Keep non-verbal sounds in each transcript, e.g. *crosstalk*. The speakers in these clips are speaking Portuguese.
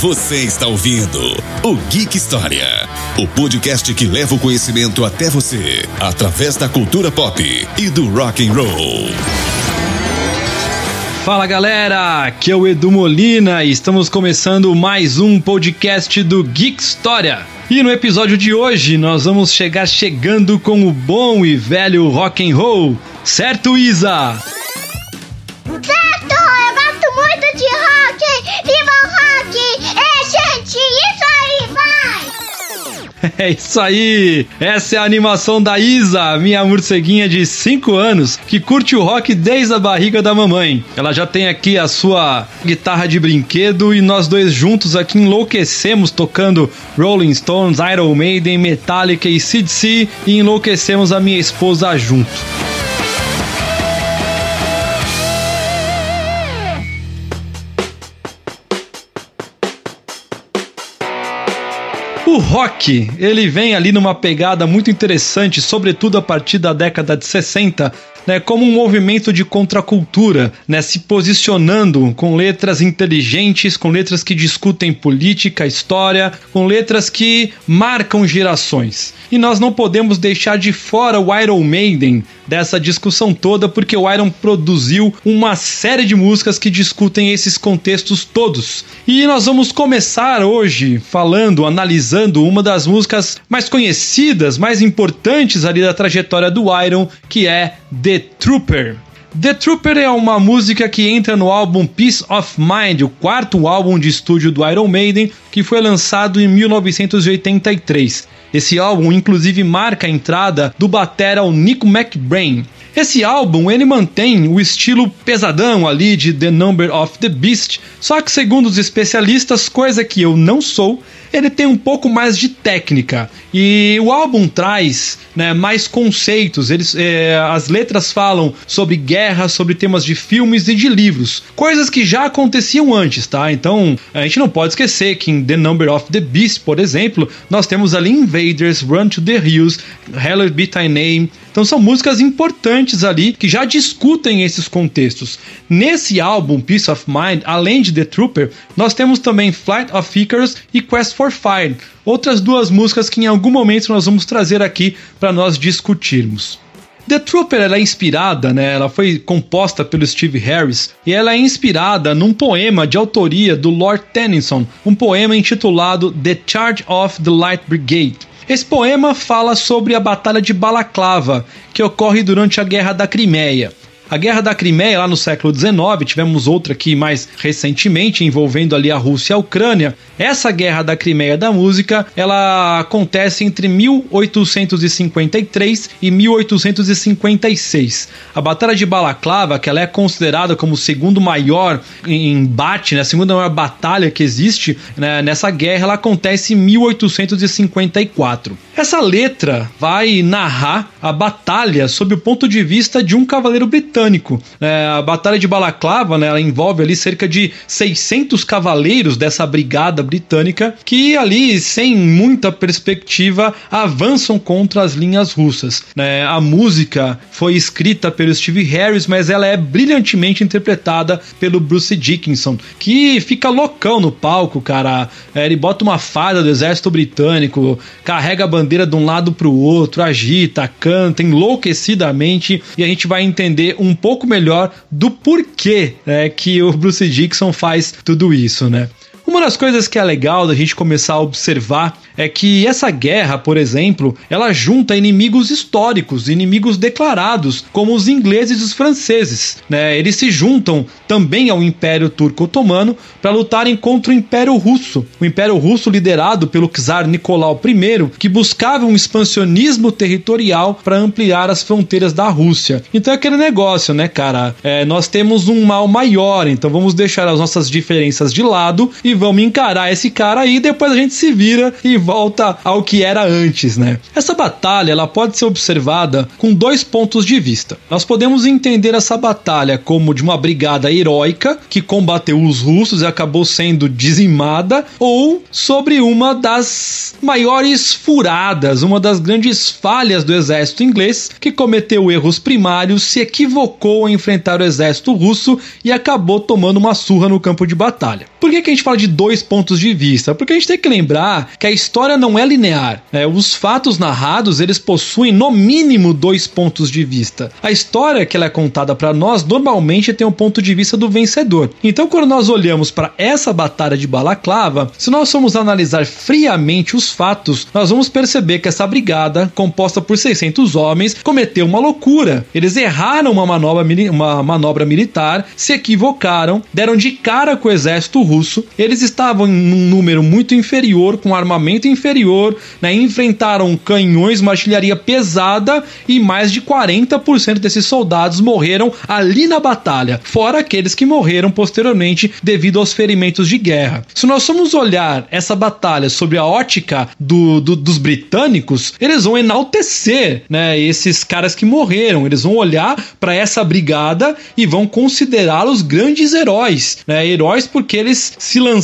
Você está ouvindo o Geek História, o podcast que leva o conhecimento até você através da cultura pop e do rock and roll. Fala galera, aqui é o Edu Molina e estamos começando mais um podcast do Geek História. E no episódio de hoje nós vamos chegar chegando com o bom e velho rock and roll, certo Isa? *laughs* É isso aí! Essa é a animação da Isa, minha morceguinha de 5 anos, que curte o rock desde a barriga da mamãe. Ela já tem aqui a sua guitarra de brinquedo e nós dois juntos aqui enlouquecemos tocando Rolling Stones, Iron Maiden, Metallica e CDC e enlouquecemos a minha esposa junto. O rock, ele vem ali numa pegada muito interessante, sobretudo a partir da década de 60, né, como um movimento de contracultura, né, se posicionando com letras inteligentes, com letras que discutem política, história, com letras que marcam gerações. E nós não podemos deixar de fora o Iron Maiden dessa discussão toda, porque o Iron produziu uma série de músicas que discutem esses contextos todos. E nós vamos começar hoje falando, analisando uma das músicas mais conhecidas, mais importantes ali da trajetória do Iron, que é The Trooper. The Trooper é uma música que entra no álbum Peace of Mind, o quarto álbum de estúdio do Iron Maiden, que foi lançado em 1983. Esse álbum inclusive marca a entrada do batera Nico McBrain. Esse álbum ele mantém o estilo pesadão ali de The Number of the Beast, só que segundo os especialistas, coisa que eu não sou, ele tem um pouco mais de técnica. E o álbum traz né, mais conceitos. Eles, é, as letras falam sobre guerra, sobre temas de filmes e de livros. Coisas que já aconteciam antes, tá? Então a gente não pode esquecer que em The Number of the Beast, por exemplo, nós temos ali Invaders, Run to the Hills, Hallowed Be Thy Name. Então são músicas importantes ali que já discutem esses contextos. Nesse álbum, Peace of Mind, além de The Trooper, nós temos também Flight of Icarus e Quest for Fire, outras duas músicas que em algum momento nós vamos trazer aqui para nós discutirmos. The Trooper ela é inspirada, né? Ela foi composta pelo Steve Harris e ela é inspirada num poema de autoria do Lord Tennyson, um poema intitulado The Charge of the Light Brigade. Esse poema fala sobre a Batalha de Balaclava, que ocorre durante a Guerra da Crimeia. A Guerra da Crimeia, lá no século XIX, tivemos outra aqui mais recentemente, envolvendo ali a Rússia e a Ucrânia. Essa Guerra da Crimeia da música, ela acontece entre 1853 e 1856. A Batalha de Balaclava, que ela é considerada como o segundo maior embate, né, a segunda maior batalha que existe né, nessa guerra, ela acontece em 1854. Essa letra vai narrar a batalha sob o ponto de vista de um cavaleiro britânico. É, a Batalha de Balaclava né, ela envolve ali cerca de 600 cavaleiros dessa brigada britânica que ali, sem muita perspectiva, avançam contra as linhas russas. É, a música foi escrita pelo Steve Harris, mas ela é brilhantemente interpretada pelo Bruce Dickinson, que fica loucão no palco, cara. É, ele bota uma fada do exército britânico, carrega a bandeira de um lado para o outro, agita, canta enlouquecidamente e a gente vai entender um pouco melhor do porquê né, que o Bruce Dixon faz tudo isso, né? Uma das coisas que é legal da gente começar a observar é que essa guerra, por exemplo, ela junta inimigos históricos, inimigos declarados, como os ingleses e os franceses. Né? Eles se juntam também ao Império Turco-Otomano para lutarem contra o Império Russo. O Império Russo liderado pelo czar Nicolau I, que buscava um expansionismo territorial para ampliar as fronteiras da Rússia. Então é aquele negócio, né, cara? É, nós temos um mal maior, então vamos deixar as nossas diferenças de lado e vamos encarar esse cara aí, depois a gente se vira e volta ao que era antes, né? Essa batalha, ela pode ser observada com dois pontos de vista. Nós podemos entender essa batalha como de uma brigada heróica que combateu os russos e acabou sendo dizimada, ou sobre uma das maiores furadas, uma das grandes falhas do exército inglês, que cometeu erros primários, se equivocou em enfrentar o exército russo e acabou tomando uma surra no campo de batalha. Por que, que a gente fala de dois pontos de vista? Porque a gente tem que lembrar que a história não é linear. Né? Os fatos narrados eles possuem no mínimo dois pontos de vista. A história que ela é contada para nós normalmente tem um ponto de vista do vencedor. Então, quando nós olhamos para essa batalha de Balaclava, se nós formos analisar friamente os fatos, nós vamos perceber que essa brigada, composta por 600 homens, cometeu uma loucura. Eles erraram uma manobra, uma manobra militar, se equivocaram, deram de cara com o exército russo. Eles estavam em um número muito inferior, com armamento inferior, né? enfrentaram canhões, uma artilharia pesada e mais de 40% desses soldados morreram ali na batalha, fora aqueles que morreram posteriormente devido aos ferimentos de guerra. Se nós formos olhar essa batalha sobre a ótica do, do, dos britânicos, eles vão enaltecer né, esses caras que morreram, eles vão olhar para essa brigada e vão considerá-los grandes heróis, né, heróis porque eles se lançaram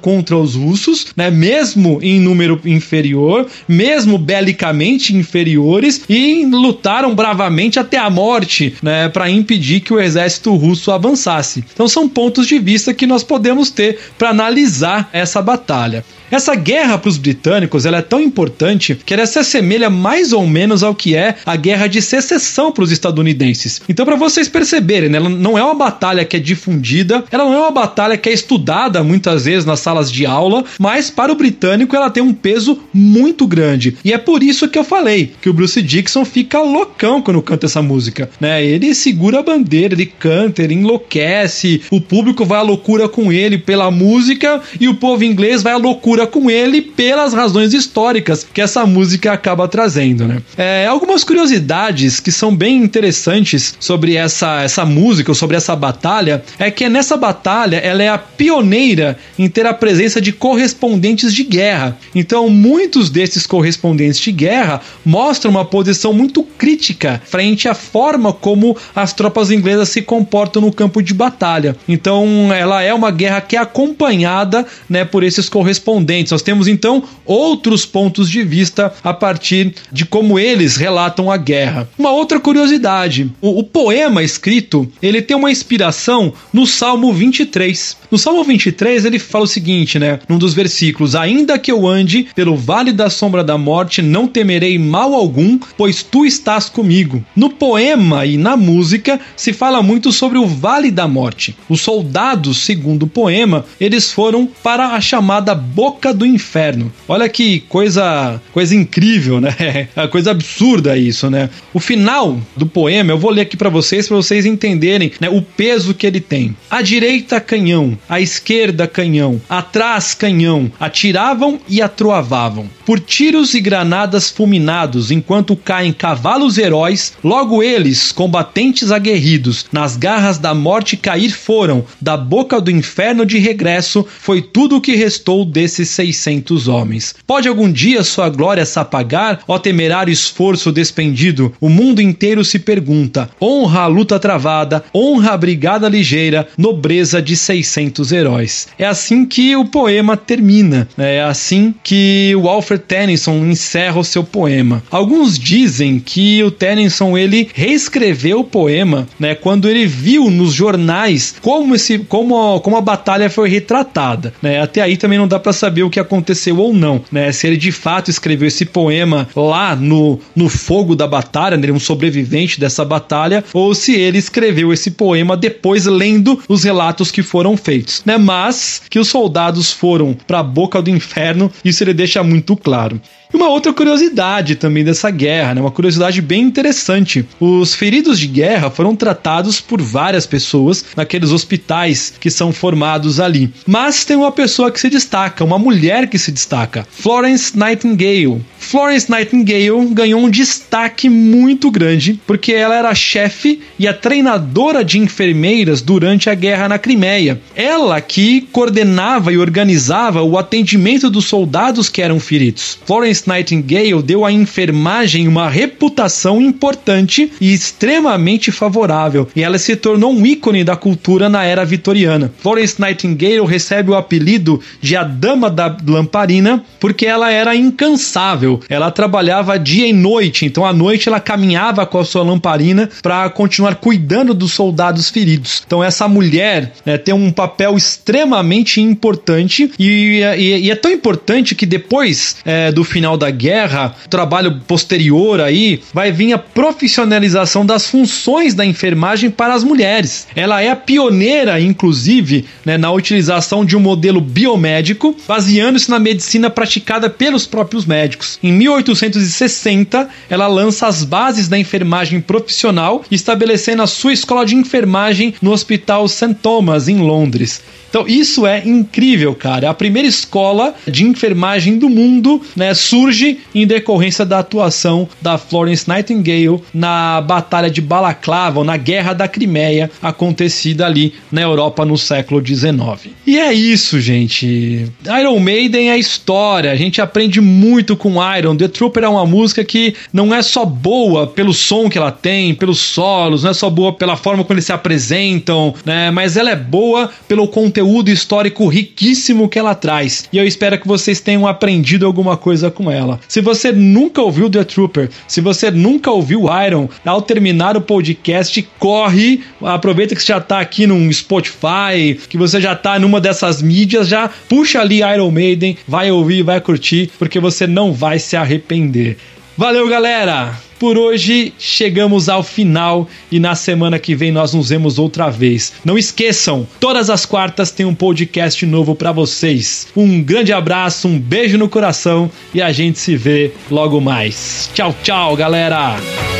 contra os russos, né, mesmo em número inferior, mesmo belicamente inferiores e lutaram bravamente até a morte, né, para impedir que o exército russo avançasse. Então são pontos de vista que nós podemos ter para analisar essa batalha. Essa guerra para os britânicos ela é tão importante que ela se assemelha mais ou menos ao que é a guerra de secessão para os estadunidenses. Então, para vocês perceberem, né, ela não é uma batalha que é difundida, ela não é uma batalha que é estudada muitas vezes nas salas de aula, mas para o britânico ela tem um peso muito grande. E é por isso que eu falei que o Bruce Dixon fica loucão quando canta essa música, né? Ele segura a bandeira, ele canta, ele enlouquece, o público vai à loucura com ele pela música e o povo inglês vai à loucura com ele pelas razões históricas que essa música acaba trazendo, né? É, algumas curiosidades que são bem interessantes sobre essa, essa música ou sobre essa batalha é que nessa batalha ela é a pioneira em ter a presença de correspondentes de guerra. Então, muitos desses correspondentes de guerra mostram uma posição muito crítica frente à forma como as tropas inglesas se comportam no campo de batalha. Então, ela é uma guerra que é acompanhada né, por esses correspondentes nós temos então outros pontos de vista a partir de como eles relatam a guerra. Uma outra curiosidade: o, o poema escrito ele tem uma inspiração no Salmo 23. No Salmo 23 ele fala o seguinte, né? Num dos versículos: Ainda que eu ande pelo vale da sombra da morte, não temerei mal algum, pois tu estás comigo. No poema e na música se fala muito sobre o vale da morte. Os soldados, segundo o poema, eles foram para a chamada boca do inferno. Olha que coisa, coisa incrível, né? É *laughs* coisa absurda isso, né? O final do poema eu vou ler aqui para vocês para vocês entenderem, né, o peso que ele tem. À direita canhão, à esquerda canhão, atrás canhão, atiravam e atroavavam. Por tiros e granadas fulminados, enquanto caem cavalos heróis, logo eles, combatentes aguerridos, nas garras da morte cair foram, da boca do inferno de regresso, foi tudo o que restou desses 600 homens. Pode algum dia sua glória se apagar, ó temerário esforço despendido? O mundo inteiro se pergunta: honra a luta travada, honra a brigada ligeira, nobreza de 600 heróis. É assim que o poema termina, né? é assim que o Alfred Tennyson encerra o seu poema. Alguns dizem que o Tennyson ele reescreveu o poema, né, quando ele viu nos jornais como esse como, como a batalha foi retratada, né? Até aí também não dá para saber o que aconteceu ou não, né? Se ele de fato escreveu esse poema lá no, no fogo da batalha, né? é um sobrevivente dessa batalha, ou se ele escreveu esse poema depois lendo os relatos que foram feitos, né? Mas que os soldados foram para a boca do inferno, isso ele deixa muito claro. E uma outra curiosidade também dessa guerra, né? uma curiosidade bem interessante. Os feridos de guerra foram tratados por várias pessoas naqueles hospitais que são formados ali. Mas tem uma pessoa que se destaca, uma mulher que se destaca, Florence Nightingale. Florence Nightingale ganhou um destaque muito grande porque ela era chefe e a treinadora de enfermeiras durante a guerra na Crimeia. Ela que coordenava e organizava o atendimento dos soldados que eram feridos. Florence Florence Nightingale deu à enfermagem uma reputação importante e extremamente favorável, e ela se tornou um ícone da cultura na era vitoriana. Florence Nightingale recebe o apelido de a Dama da Lamparina porque ela era incansável. Ela trabalhava dia e noite, então à noite ela caminhava com a sua lamparina para continuar cuidando dos soldados feridos. Então essa mulher né, tem um papel extremamente importante e, e, e é tão importante que depois é, do final da guerra, trabalho posterior aí, vai vir a profissionalização das funções da enfermagem para as mulheres. Ela é a pioneira, inclusive, né, na utilização de um modelo biomédico, baseando-se na medicina praticada pelos próprios médicos. Em 1860, ela lança as bases da enfermagem profissional, estabelecendo a sua escola de enfermagem no Hospital St. Thomas, em Londres. Então, isso é incrível, cara. A primeira escola de enfermagem do mundo né, surge em decorrência da atuação da Florence Nightingale na Batalha de Balaclava, ou na Guerra da Crimeia, acontecida ali na Europa no século XIX. E é isso, gente. Iron Maiden é história. A gente aprende muito com Iron. The Trooper é uma música que não é só boa pelo som que ela tem, pelos solos, não é só boa pela forma como eles se apresentam, né? Mas ela é boa pelo conteúdo conteúdo histórico riquíssimo que ela traz. E eu espero que vocês tenham aprendido alguma coisa com ela. Se você nunca ouviu The Trooper, se você nunca ouviu Iron, ao terminar o podcast, corre, aproveita que você já está aqui no Spotify, que você já está numa dessas mídias, já puxa ali Iron Maiden, vai ouvir, vai curtir, porque você não vai se arrepender. Valeu, galera! Por hoje chegamos ao final e na semana que vem nós nos vemos outra vez. Não esqueçam, todas as quartas tem um podcast novo para vocês. Um grande abraço, um beijo no coração e a gente se vê logo mais. Tchau, tchau, galera!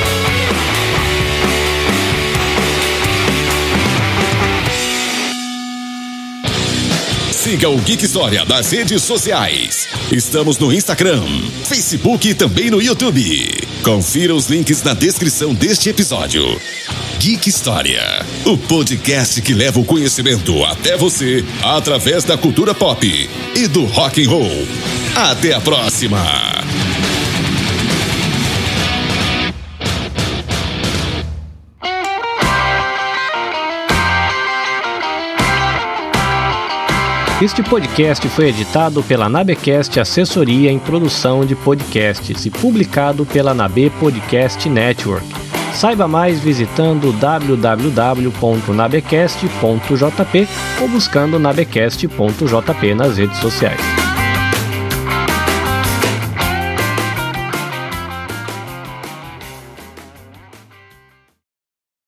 Siga o Geek História nas redes sociais. Estamos no Instagram, Facebook e também no YouTube. Confira os links na descrição deste episódio. Geek História, o podcast que leva o conhecimento até você através da cultura pop e do rock and roll. Até a próxima. Este podcast foi editado pela Nabecast Assessoria em Produção de Podcasts e publicado pela Nabe Podcast Network. Saiba mais visitando www.nabecast.jp ou buscando nabecast.jp nas redes sociais.